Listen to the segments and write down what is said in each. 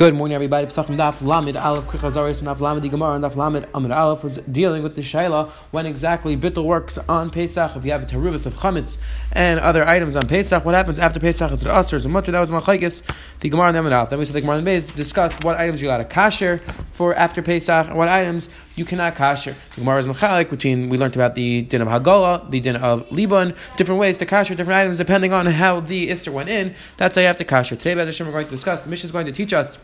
Good morning, everybody. Pesachim Daf Lamed Aleph Krichazaris Daf Lamed Gemara and Daf Lamed Amid Aleph was dealing with the Shaila when exactly Bittel works on Pesach. If you have a teruvus of chametz and other items on Pesach, what happens after Pesach? Is it Aser? Is it Mutter? That was Machaikis. The Gemara and Amid Aleph. Then we said the Gemara and Beis discussed what items you got a kasher for after Pesach and what items you cannot kasher. The Gemara is mechalik between we learned about the din of Hagolah, the din of Liban, different ways to kasher different items depending on how the Isser went in. That's how you have to kasher. Today, Bez Hashem, we're going to discuss. The Mishnah is going to teach us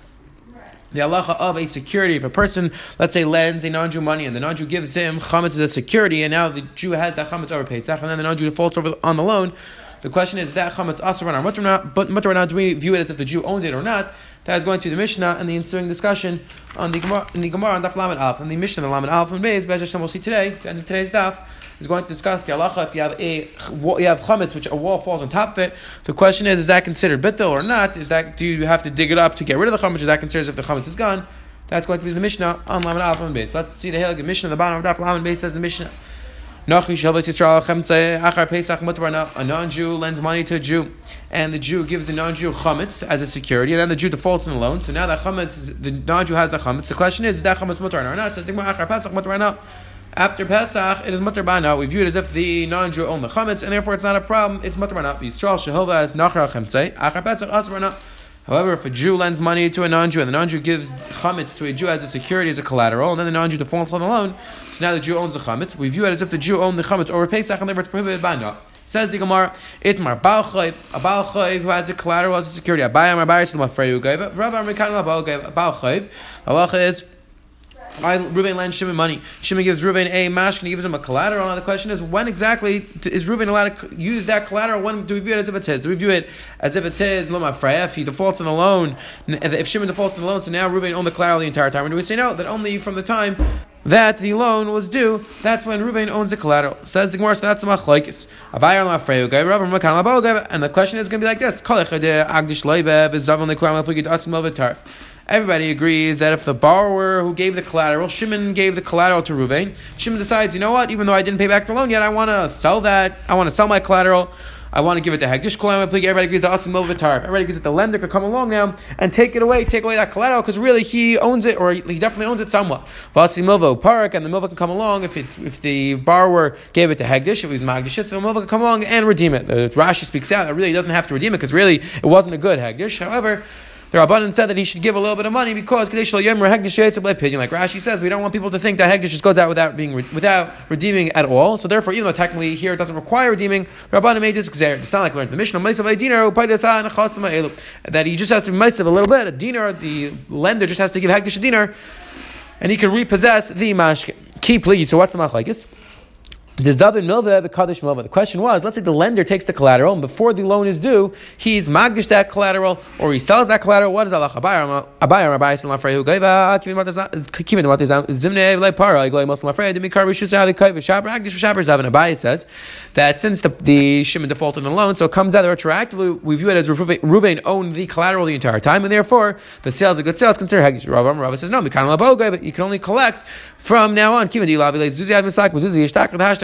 the halacha of a security. If a person, let's say, lends a non-Jew money and the non-Jew gives him chametz as a security, and now the Jew has that chametz over Pesach, and then the non-Jew defaults over on the loan. The question is that chametz asar on mutter not, but mutter. Do we view it as if the Jew owned it or not? That is going to be the Mishnah and the ensuing discussion on the Gemara, in the Gemara on Daf Lamed Alf and the Mishnah on Lamed Alf and Beis. Bez Hashem, we'll see today. The end of today's Daf is going to discuss the halacha if you have a you have chametz which a wall falls on top of it. The question is: Is that considered bittul or not? Is that do you have to dig it up to get rid of the chametz? Is that considered if the chametz is gone? That's going to be the Mishnah on Lamed Alf and Beis. Let's see the Helig Mishnah on the bottom of Daf Lamed Beis says the Mishnah. A non-Jew lends money to a Jew, and the Jew gives the non-Jew chametz as a security, and then the Jew defaults on the loan. So now that chametz, is, the non-Jew has the chametz. The question is, is that chametz mutar or not? Says after Pesach, it is mutar bana. We view it as if the non-Jew owned the chametz, and therefore it's not a problem. It's mutar bana. Yisrael shehova is nachar chemtzei. Achar Pesach asar However, if a Jew lends money to a non-Jew and the non-Jew gives chametz to a Jew as a security, as a collateral, and then the non-Jew defaults on the loan, so now the Jew owns the chametz, we view it as if the Jew owned the chametz over Pesach, and therefore it's prohibited by no. Says the Gemara, Itmar Baal Chayv, a Baal Chayv who has a collateral as a security. Abayam Abayis Lafreyu Gaiva, Rav Amerikan Baal Chayv. Halacha is I, Ruvain lends Shimon money. Shimon gives Ruvain a mash, and he gives him a collateral. Now the question is, when exactly is Ruvain allowed to use that collateral? When do we view it as if it's his? Do we view it as if it's his? Loma if he defaults on the loan, if Shimon defaults on the loan, so now Ruvain owned the collateral the entire time. Or do we say no? That only from the time that the loan was due, that's when Ruvain owns the collateral. Says the Gemara, so that's the machlaikis. And the question is going to be like this: Everybody agrees that if the borrower who gave the collateral, Shimon gave the collateral to Ruvain, Shimon decides, you know what, even though I didn't pay back the loan yet, I want to sell that, I want to sell my collateral, I want to give it to Hagdish Kolam Everybody agrees to Asim Movatar. Everybody agrees that the lender could come along now and take it away, take away that collateral, because really he owns it, or he definitely owns it somewhat. Vasim Movo Parak, and the Milva can come along if it's if the borrower gave it to Hagdish, if he's Magdish, so the Milva can come along and redeem it. The Rashi speaks out that really doesn't have to redeem it, because really it wasn't a good Hagdish. However, the Rabbanan said that he should give a little bit of money because like Rashi says, we don't want people to think that Hegdish just goes out without being without redeeming at all. So therefore, even though technically here it doesn't require redeeming, the Rabbanan made this exer. It's not like we learned the Mishnah that he just has to be a little bit. A dinar, the lender just has to give Hegdish a dinar, and he can repossess the mashke. Key please. So what's the machlekes? The Zavin Milva, the Kaddish Milva. The question was, let's say the lender takes the collateral, and before the loan is due, he's magdish that collateral, or he sells that collateral. What is Allah? Abayar Abayar Abayar Salam Frehu Gaiva Kivim Kivim What is Zimne Evlei Para Eglei Muslim Frehu Demi Shusah the Kaiva Shabar Agdish Shabar Zavin Abayar says that since the the Shimon defaulted on the loan, so it comes out retroactively. We view it as Ruvain owned the collateral the entire time, and therefore the sale is a good sale. It's considered Hagish. Rav Rav says no. Mikan Labo Gaiva. You can only collect from now on.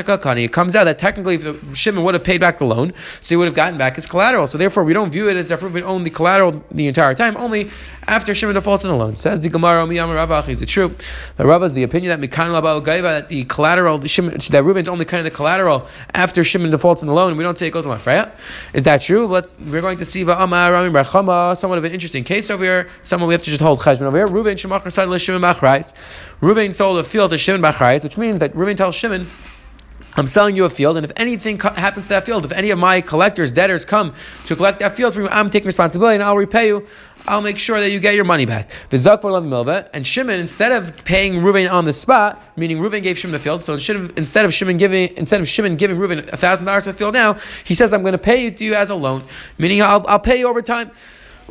Hashtag it comes out that technically if the Shimon would have paid back the loan, so he would have gotten back his collateral. So therefore, we don't view it as if Reuben owned the collateral the entire time, only after Shimon defaults on the loan. Says the Gemara, Miyam is it true? The Rav is the opinion that Mikan Labal Gaiva, that the collateral, the Shimon, that Reuben's only kind of the collateral after Shimon defaults on the loan, we don't say it goes to Mafreya. Is that true? But we're going to see Va'amar Rami bar Chama, somewhat of an interesting case over here. Someone we have to just hold Cheshman over here. Reuben Shemachar Sadle Shimon Bachrais. Reuben sold a field to Shimon Bachrais, which means that Reuben tells Shimon, I'm selling you a field, and if anything co- happens to that field, if any of my collectors, debtors come to collect that field from you, I'm taking responsibility and I'll repay you. I'll make sure that you get your money back. And Shimon, instead of paying Reuven on the spot, meaning Reuven gave Shimon the field, so instead of Shimon giving instead of Shimon giving Reuven thousand dollars for the field now, he says I'm going to pay you to you as a loan, meaning I'll, I'll pay you over time.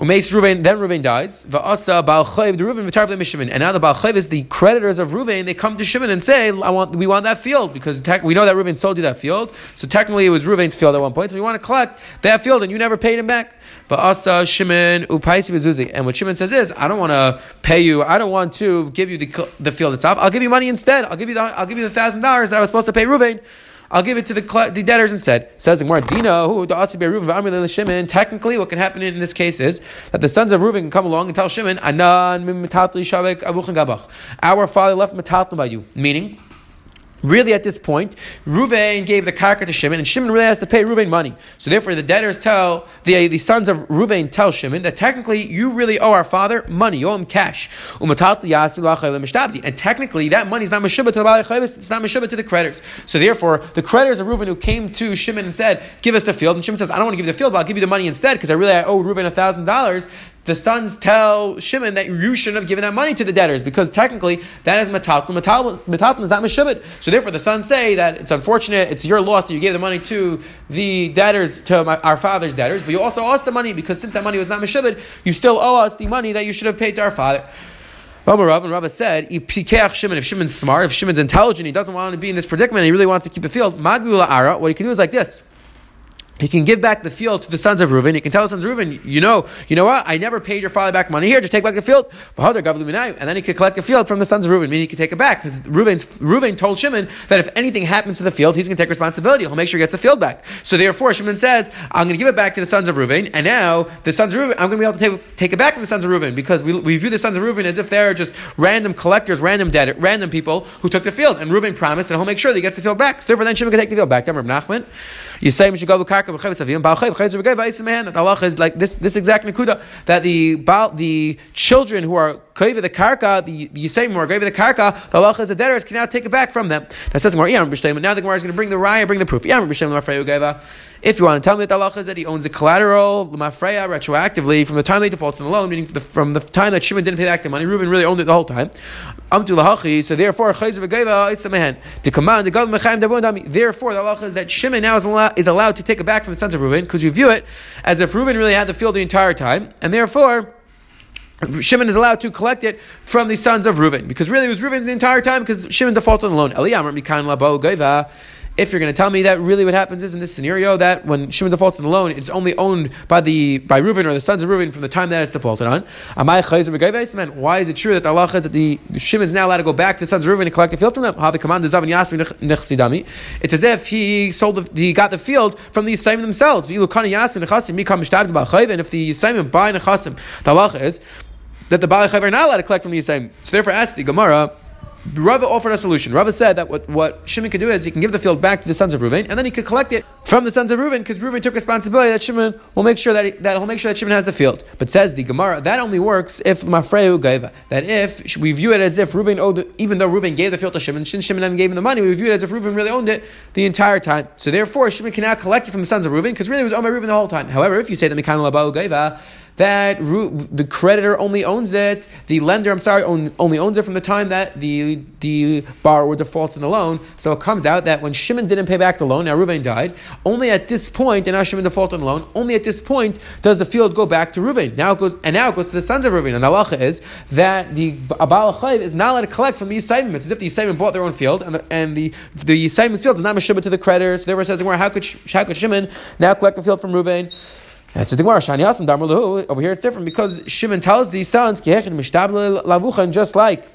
Umeis Ruvain, then Ruvain dies. Va'asa Baal Chayv, the Ruvain v'tarv Shimon. And now the Baal Chayv is the creditors of Ruvain. They come to Shimon and say, "I want, we want that field because tech, we know that Ruvain sold you that field. So technically, it was Ruvain's field at one point. So we want to collect that field, and you never paid him back." Va'asa Shimon upaisi v'zuzi. And what Shimon says is, "I don't want to pay you. I don't want to give you the, the field itself. I'll give you money instead. I'll give you the I'll give you the thousand dollars that I was supposed to pay Ruvain." I'll give it to the, the debtors instead. Says the Gemara, Technically, what can happen in this case is that the sons of Reuven can come along and tell Shimon, Anan Our father left metatli by you, meaning Really, at this point, Ruvain gave the karka to Shimon, and Shimon really has to pay Ruvain money. So therefore, the debtors tell the, the sons of Ruvain tell Shimon that technically you really owe our father money, you owe him cash. And technically, that money is not meshubah to the Balei it's not meshubah to the creditors. So therefore, the creditors of Ruvain who came to Shimon and said, "Give us the field," and Shimon says, "I don't want to give you the field, but I'll give you the money instead because I really I owe Ruvain thousand dollars." The sons tell Shimon that you shouldn't have given that money to the debtors because technically that is metatl. Metatl is not meshubit. So therefore, the sons say that it's unfortunate, it's your loss that you gave the money to the debtors, to my, our father's debtors, but you also owe us the money because since that money was not meshubit, you still owe us the money that you should have paid to our father. Rav and Rabbi said, Shimon, if Shimon's smart, if Shimon's intelligent, he doesn't want to be in this predicament, he really wants to keep the field. Magula Ara, what he can do is like this. He can give back the field to the sons of Reuven. He can tell the sons of Reuven, you know, you know what? I never paid your father back money. Here, just take back the field. And then he could collect the field from the sons of Reuven, meaning he could take it back. Because Reuven told Shimon that if anything happens to the field, he's going to take responsibility. He'll make sure he gets the field back. So therefore, Shimon says, I'm going to give it back to the sons of Reuven. And now the sons of Reuven, I'm going to be able to take, take it back from the sons of Reuven because we, we view the sons of Reuven as if they're just random collectors, random dead, random people who took the field. And Reuven promised that he'll make sure that he gets the field back. So therefore, then Shimon can take the field back. Remember Nachman? You say we should go with karka that Allah is like this this exact nakuda that the the children who are kaiva the karka the the Yisayim kaiva the karka the Allah is the debtors can now take it back from them. Now says more. Now the Gemara is going to bring the raya, bring the proof. If you want to tell me that Allah is that he owns the collateral, Mafreya, retroactively, from the time they defaults on the loan, meaning from the time that Shimon didn't pay back the money, Reuven really owned it the whole time. So therefore, to command the government, therefore, the Allah is that Shimon now is allowed, is allowed to take it back from the sons of Reuven, because you view it as if Reuven really had the field the entire time, and therefore, Shimon is allowed to collect it from the sons of Reuven, because really it was Reuven's the entire time, because Shimon defaulted on the loan. If you're going to tell me that really what happens is in this scenario that when Shimon defaults on the loan, it's only owned by the by Reuven or the sons of Reuven from the time that it's defaulted on. Why is it true that Allah says that the Shimon is now allowed to go back to the sons of Reuven and collect the field from them? It's as if he sold the, he got the field from the Yisraelim themselves. And if the Yisraelim buy Nechasim, the Allah is that the Baal are not allowed to collect from the Yisraelim. So therefore, ask the Gemara. Rava offered a solution. Rava said that what, what Shimon could do is he can give the field back to the sons of Reuven, and then he could collect it from the sons of Reuven because Reuven took responsibility that Shimon will make sure that, he, that he'll make sure that Shimon has the field. But says the Gemara that only works if Mafreu gaiva. That if we view it as if Reuven owed, even though Reuven gave the field to Shimon, since Shimon then gave him the money, we view it as if Reuven really owned it the entire time. So therefore, Shimon can now collect it from the sons of Reuven because really it was owned by Reuven the whole time. However, if you say that Mikan Labau gaiva that the creditor only owns it, the lender, I'm sorry, only owns it from the time that the the borrower defaults in the loan. So it comes out that when Shimon didn't pay back the loan, now Ruvain died, only at this point, and now Shimon defaulted on the loan, only at this point does the field go back to Ruvain. Now it goes, and now it goes to the sons of Ruvain. And the halacha is that the Abal is not allowed to collect from the Yisayim. It's as if the Yisayim bought their own field, and the, and the, the field is not Meshubah to the creditor. So therefore says, how could, how could Shimon now collect the field from Ruvain? That's the Gemara. Shani Hasan Damar Over here it's different because Shimon tells these sons, just like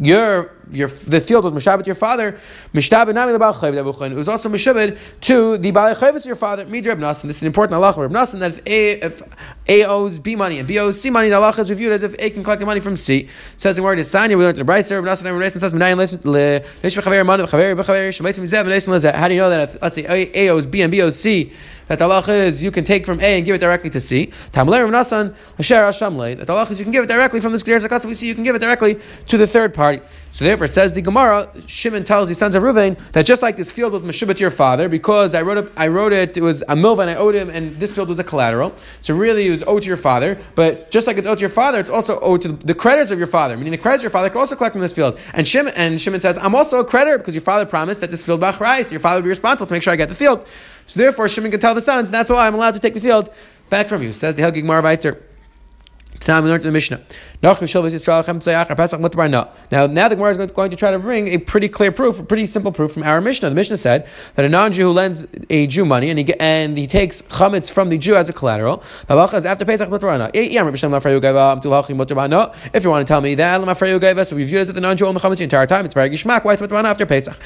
your your the field was mishabed your father, mishabed nami It was also mishabed to the balei chayvus your father. Midrab nasan. This is an important halacha. Reb nasan that if A if A owes B money and B owes C money, the halacha is reviewed as if A can collect the money from C. Says in word is Sanya. We learned the Brayser. Reb nasan Reb nasan says shemaitzim mizev How do you know that if let's say A owes B and B owes C? that the halacha is you can take from A and give it directly to C. Tamler of Nasan, Hasher Hashamle, that the halacha is you can give it directly from this Gzer Zakatz we see, you can give it directly to the third party. So therefore, says the Gemara, Shimon tells the sons of Ruvain that just like this field was Meshubah to your father, because I wrote it, I wrote it, it was a milva and I owed him, and this field was a collateral. So really, it was owed to your father. But just like it's owed to your father, it's also owed to the creditors of your father. Meaning the creditors of your father could also collect from this field. And Shimon and Shimon says, I'm also a creditor because your father promised that this field bachrais, your father would be responsible to make sure I get the field. So therefore, Shimon can tell the sons, that's why I'm allowed to take the field back from you. Says the Helgig Marvaiter. Time we learned in the Mishnah. Now, now the Gemara is going to try to bring a pretty clear proof, a pretty simple proof from our Mishnah. The Mishnah said that a non-Jew who lends a Jew money and he and he takes chametz from the Jew as a collateral. After Pesach If you want to tell me that, so we view it as the non-Jew owned the chametz the entire time. It's very gishmak. Why it's after Pesach?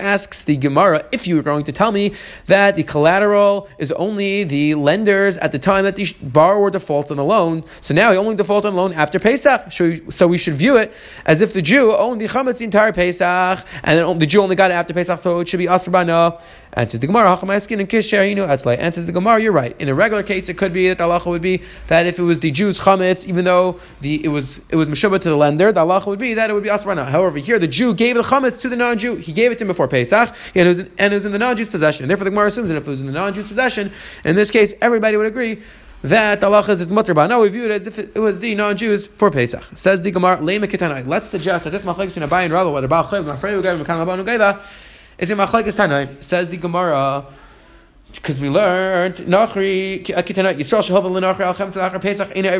Asks the Gemara if you were going to tell me that the collateral is only the lenders at the time that the borrower defaults on the loan. So now he only defaults on loan after Pesach. So we should view it as if the Jew owned the chametz the entire Pesach, and the Jew only got it after Pesach, so it should be asrbana. Answers the Gemara, Hachamaskin and Kisherinu Atzlai. Answers the Gemara, you're right. In a regular case, it could be that the halacha would be that if it was the Jew's chametz, even though the it was it was meshubah to the lender, the halacha would be that it would be asrana. However, here the Jew gave the chametz to the non-Jew. He gave it to him before Pesach, and it was, in, and it was in the non-Jew's possession. And therefore, the Gemara assumes that if it was in the non-Jew's possession, in this case, everybody would agree that halacha is mutter ba. Now we view it as if it, was the non-Jews for Pesach. Says the Gemara. Let's suggest that this machlekes in Abai and Rabba, whether Baal Chayiv, Mafreyu, Gaiva, Mekan Labanu, Gaiva, is in machlekes Tanai. Says the Gemara, because we learned Nachri uh, Kitana Yisrael Shehovel Lenachri Al Chem Tzedakar Pesach Eina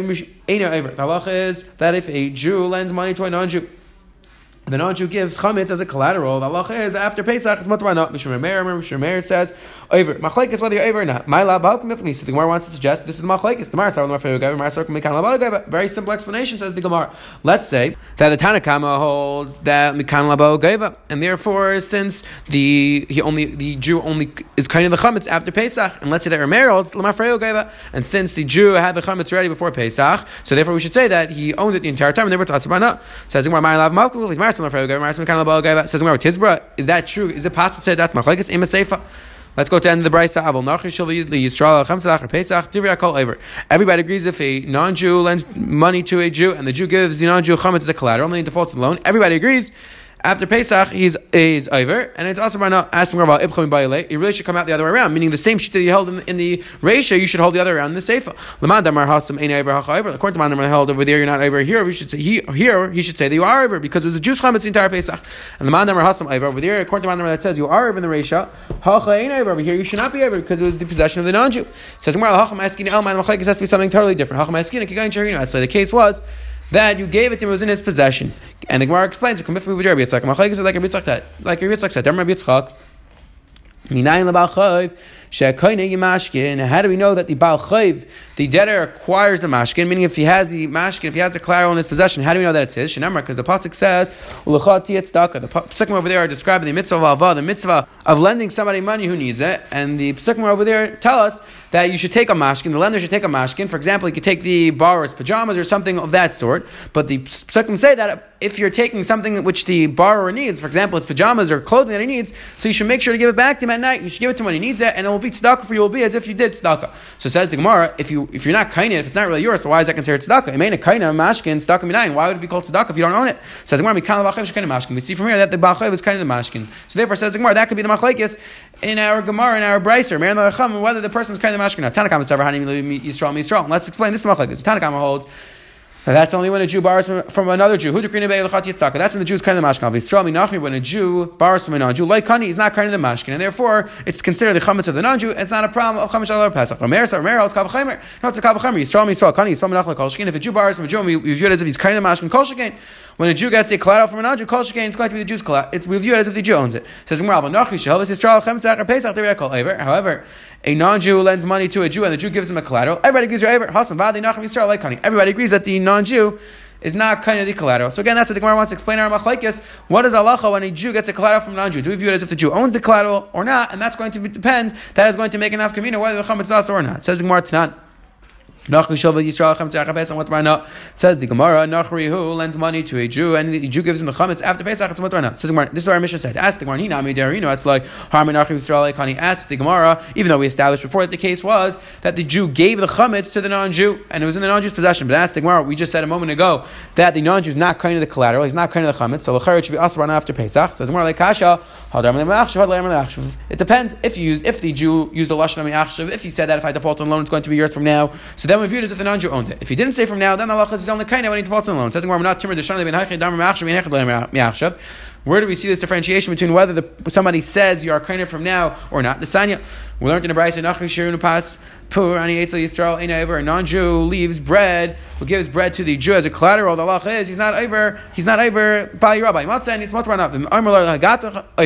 Ever. The halacha is that if a Jew lends money to a non-Jew the non-Jew gives chametz as a collateral. The halacha is after Pesach it's mutar not. Mishra Meir, Mishra Meir says over. Machlekes whether you're over or not. My lab me. So the Gemara wants to suggest this is the machlekes. The Gemara with the Mikan Very simple explanation says the Gemara. Let's say that the Tanakama holds that Mikan Labo Gaiva, and therefore since the he only the Jew only is kind of the chametz after Pesach, and let's say that Rameir holds Lamafreo Gaiva, and since the Jew had the chametz ready before Pesach, so therefore we should say that he owned it the entire time, and therefore it's Asabana. Says the Gemara, My lab Malkum, Says Tizbra, is that true? Is it possible to say that's machlekes ima seifa? Let's go to the end of the brisa. Avol nachri shel Yisrael chamtzach Pesach divrei kol over. Everybody agrees if a non-Jew lends money to a Jew and the Jew gives the non-Jew chametz as a collateral and then he defaults the loan. Everybody agrees after Pesach, he's is over, and it's also right now asking about ibcham bayile. It really should come out the other way around, meaning the same shit that you held in the, in the ratio, you should hold the other around in the seifa. Lamad damar hasam ein over. According to Mandamar held over there, you're not over here. We should say he, here. He should say that you are over because it was a Jews chametz the entire Pesach. And the Mandamar hasam over over there, according to Mandamar that says you are over in the ratio. Hacha ein over here. You should not be over because it was the possession of the non-Jew. Says Gemara hacham asking el man has to be something totally different. Hacham asking kigayin cherino. So the case was that you gave it to him, it was in his possession. And the Gemara explains, like Rabbi Yitzchak, like Rabbi Yitzchak, said, Minayin How do we know that the bal chayv, the debtor acquires the mashkin? Meaning, if he has the mashkin, if he has the collateral in his possession, how do we know that it's his? Because the pasuk says. The psukim over there are describing the mitzvah of alva, the mitzvah of lending somebody money who needs it, and the psukim over there tell us that you should take a mashkin, the lender should take a mashkin. For example, you could take the borrower's pajamas or something of that sort. But the psukim say that if you're taking something which the borrower needs, for example, it's pajamas or clothing that he needs, so you should make sure to give it back to him at night. You should give it to him when he needs it, and it will be tzedakah for you. Will be as if you did tzedakah. So says the Gemara, if you if you're not kaina, if it's not really yours, so why is that considered tzedakah? It ain't a kaina mashkin tzedakah minayin. Why would it be called tzedakah if you don't own it? Says the Gemara, mashkin. We see from here that the bachayv is kind of the mashkin. So therefore, says the Gemara, that could be the machlekes in our Gemara in our Braiser, whether the person is kind of the mashkin. Tanakam Yisrael Yisrael. Let's explain this machlekes. Tanakam holds that's only when a Jew borrows from, from another Jew. That's when the Jew is kind of the mashkin. When a Jew borrows from a non-Jew, like Kani, he's not kind of the mashkin, and therefore it's considered the chametz of the non-Jew. It's not a problem of chametz al pesach. Rameir, Rameir, it's kavachemer. No, it's a kavachemer. Yisrael, Yisrael, Kani, Yisrael, Menach, Kol If a Jew borrows from a Jew, we view it as if he's kind of the mashkin, Kol when a Jew gets a collateral from a non-Jew, kol shekain, it's going to be the Jew's collateral. We view it as if the Jew owns it. Says However, a non-Jew lends money to a Jew and the Jew gives him a collateral. Everybody agrees. Everybody agrees that the non-Jew is not kind of the collateral. So again, that's what the Gemara wants to explain our machlekes. What is halacha when a Jew gets a collateral from a non-Jew? Do we view it as if the Jew owns the collateral or not? And that's going to depend. That is going to make enough community whether the chametz or not. It says the Gemara Says the Gemara, Nachri who lends money to a Jew and the Jew gives him the chametz after Pesach, it's mutar Says Gemara, this is what our mission said. Ask the Gemara, Hinami Derino, it's like Harman Nachri Yisrael Kani asked the Gemara, even though we established before that the case was that the Jew gave the chametz to the non-Jew and it was in the non-Jew's possession. But ask the Gemara, we just said a moment ago that the non-Jew is not kind of the collateral, he's not kind of the chametz, so the should be asran after Pesach. Says Gemara, like Kasha, it depends if you use, if the Jew used the lashon if he said that if I default on loan, it's going to be yours from now. So then we view it as if the non-Jew owned it. If he didn't say from now, then the halacha is only kind when he defaults on loan. Says we're not where do we see this differentiation between whether the, somebody says you are kind from now or not? The Sanya We learned in the Brayse Nachri Shirun Pas Pur Ani Eitzel Yisrael Ein Over. A non-Jew leaves bread, who gives bread to the Jew as a collateral. The Allah is he's not over. He's not over. Bali Rabbi Matzah and it's Matzah enough.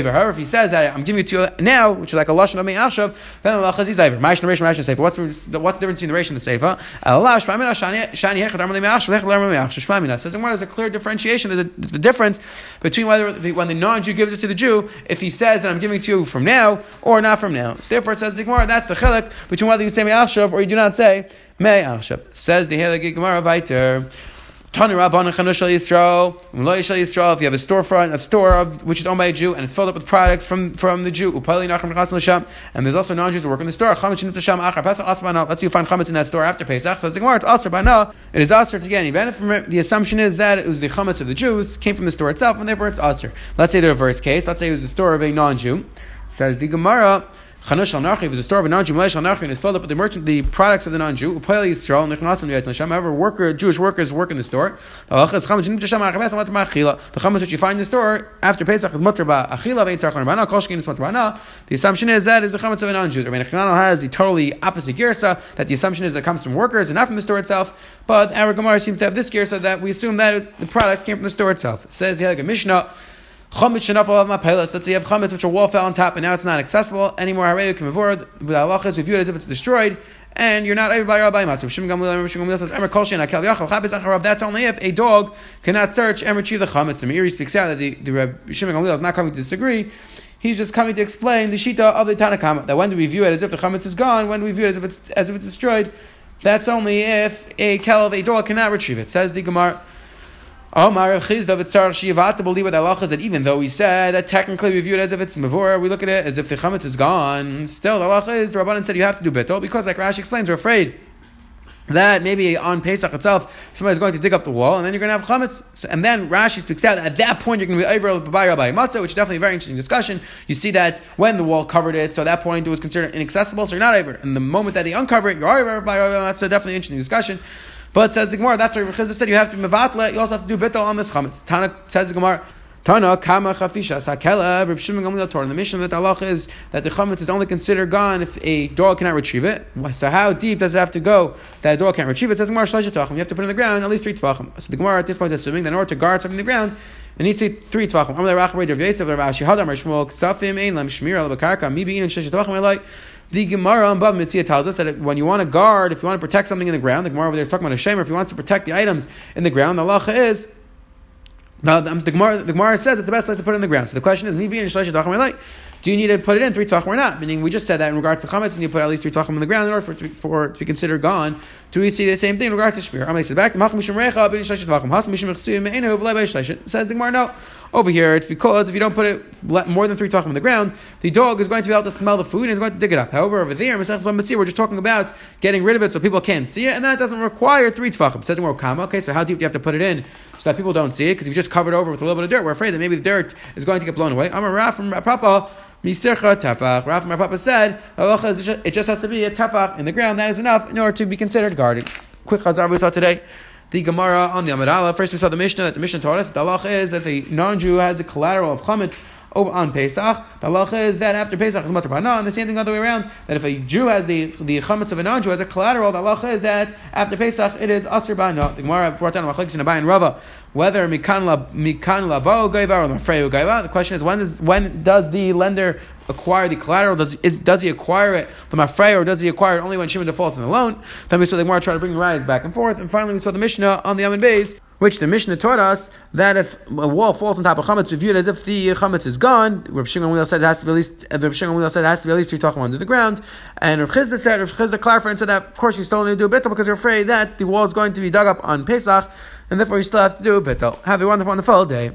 However, if he says that I'm giving it to you now, which is like a lashon of Me'ashav, then Allah is he's over. Ma'ash Narish Ma'ash Sefer. What's the what's the difference between the Reish and the Sefer? Allah Shmamina Shani Shani Hechad Amar Me'ashav Hechad Amar Me'ashav Shmamina says there's a clear differentiation. There's a, the difference between whether the, when the non-Jew gives it to the Jew, if he says that I'm giving it to you from now or not from now. So therefore, it says the Gemara that's the chilek between whether you say Me'ashav or you do not say Me'ashav. Says the Helig Gemara Viter. Yisrael, Yisrael. If you have a storefront, a store of which is owned by a Jew, and it's filled up with products from, from the Jew, Upali Nacham and there's also non-Jews who work in the store. Let's say you find chametz in that store after Pesach. So it's the it's also by It is aser to get The assumption is that it was the chametz of the Jews came from the store itself, and therefore it's aser. Let's say the reverse case. Let's say it was the store of a non-Jew. Says the Gemara. Chanush al Nachi, if it's a store of a non-Jew, Melesh al Nachi, and is filled up with the merchant, the products of the non-Jew, Upayel Yisrael, Nechnasim Yet Hashem, however, worker, Jewish workers work in the store. The chametz which you find in the store after Pesach is mutter ba achila vein tzarchan rabana, kol shkin is mutter The assumption is that is the chametz of a non-Jew. Rabbi Nechnanan has the totally opposite girsa, that the assumption is that it comes from workers and not from the store itself. But our Gemara seems to have this girsa that we assume that the product came from the store itself. It says the Mishnah, Chametz shenafal av mapelas. Let's say you have chametz which a wall fell on top and now it's not accessible anymore. Hareyu kimavur. The halachas we view it as if it's destroyed. And you're not able by Rabbi Matzah. Shimon Gamliel, Shimon Gamliel says, "Emer kol shein akel yachal chabez acharav." That's only if a dog cannot search and retrieve the chametz. The Meiri speaks out that the, the Shimon Gamliel is not coming to disagree. He's just coming to explain the shita of the Tanakh that when do we view it as if the chametz is gone? When do we view it as if it's as if it's destroyed? That's only if a kelev, a dog, cannot retrieve it. Says the Gemara. Omar Chizda v'tzar shivata believe with Allah that even though we said that technically we view it as if it's mavur, we look at it as if the chametz is gone. Still, the Allah is the Rabbanan said you have to do bittul because, like Rashi explains, we're afraid that maybe on Pesach itself, somebody's going to dig up the wall, and then you're going to have chametz. And then Rashi speaks out at that point you're going to be over by Rabbi Matzah, which is definitely a very interesting discussion. You see that when the wall covered it, so at that point it was considered inaccessible, so you're not over. And the moment that they uncover it, you're over by Rabbi Matzah. Definitely interesting discussion. But says the Gemara, that's what Rav said. You have to be mevatla. You also have to do bittul on this chametz. Tana says the Gemara. Tana kama chafisha sakela. Reb Shimon Gamliel Torah. The mission that the halach is that the chametz is only considered gone if a dog cannot retrieve it. So how deep does it have to go that a dog can't retrieve it? it says Gemara shleisha tachim. You have to put it in the ground at least three tvachim. So the Gemara at this point is assuming that in order to guard something in the ground. It needs to three tvachim. Amalei rachabay Rav Yosef Rav Ashi Hadam Rav Shmuel Ksafim Ein Lam Shmir Al Bakarka Mi Bein Shleisha Tvachim the Gemara on Bava Metzia tells us that when you want to guard, if you want to protect something in the ground, the Gemara over there is talking about a shamer. If you want to protect the items in the ground, the halacha is now the Gemara, the Gemara says that the best place to put it in the ground. So the question is, do you need to put it in three tefachim or not? Meaning, we just said that in regards to chametz, you put at least three tefachim in the ground in order for it to be, for it to be considered gone. Do we see the same thing in regards to shmir? I'm back to shleishet. Says the Gemara, no. Over here, it's because if you don't put it more than three tefachim in the ground, the dog is going to be able to smell the food and is going to dig it up. However, over there, we're just talking about getting rid of it so people can't see it, and that doesn't require three tefachim. It says in kama. Okay, so how deep do you have to put it in so that people don't see it? Because if you just covered over with a little bit of dirt, we're afraid that maybe the dirt is going to get blown away. I'm a raf from Papa. Misircha tefach. Raf my papa said, it just has to be a tefach in the ground. That is enough in order to be considered guarded. Quick chazar we saw today. The Gemara on the Amid First, we saw the Mishnah that the Mishnah taught us that the halacha is if a non-Jew has the collateral of chametz over on Pesach. The halacha is that after Pesach is matar bana, and the same thing the other way around. That if a Jew has the the chametz of a non-Jew as a collateral, the halacha is that after Pesach it is asr bana. The Gemara brought down machlekes in Abai and Rava whether mikan la mikan labo gaiva or lafreu gaiva. The question is when does when does the lender acquire the collateral? Does is, does he acquire it from Afrei or does he acquire it only when Shimon defaults on the loan? Then we saw the Gemara try to bring rides back and forth, and finally we saw the Mishnah on the Amin Bays which the Mishnah taught us that if a wall falls on top of chametz, we view it as if the chametz is gone. Reb Shimon said it has to be at least. Uh, Reb Shimon said it has to be at least three tachim under the ground. And Reb Chizda said, Reb Chizda clarified and said that of course you still need to do a bittul because you're afraid that the wall is going to be dug up on Pesach, and therefore you still have to do a bittul. Have a wonderful, wonderful day.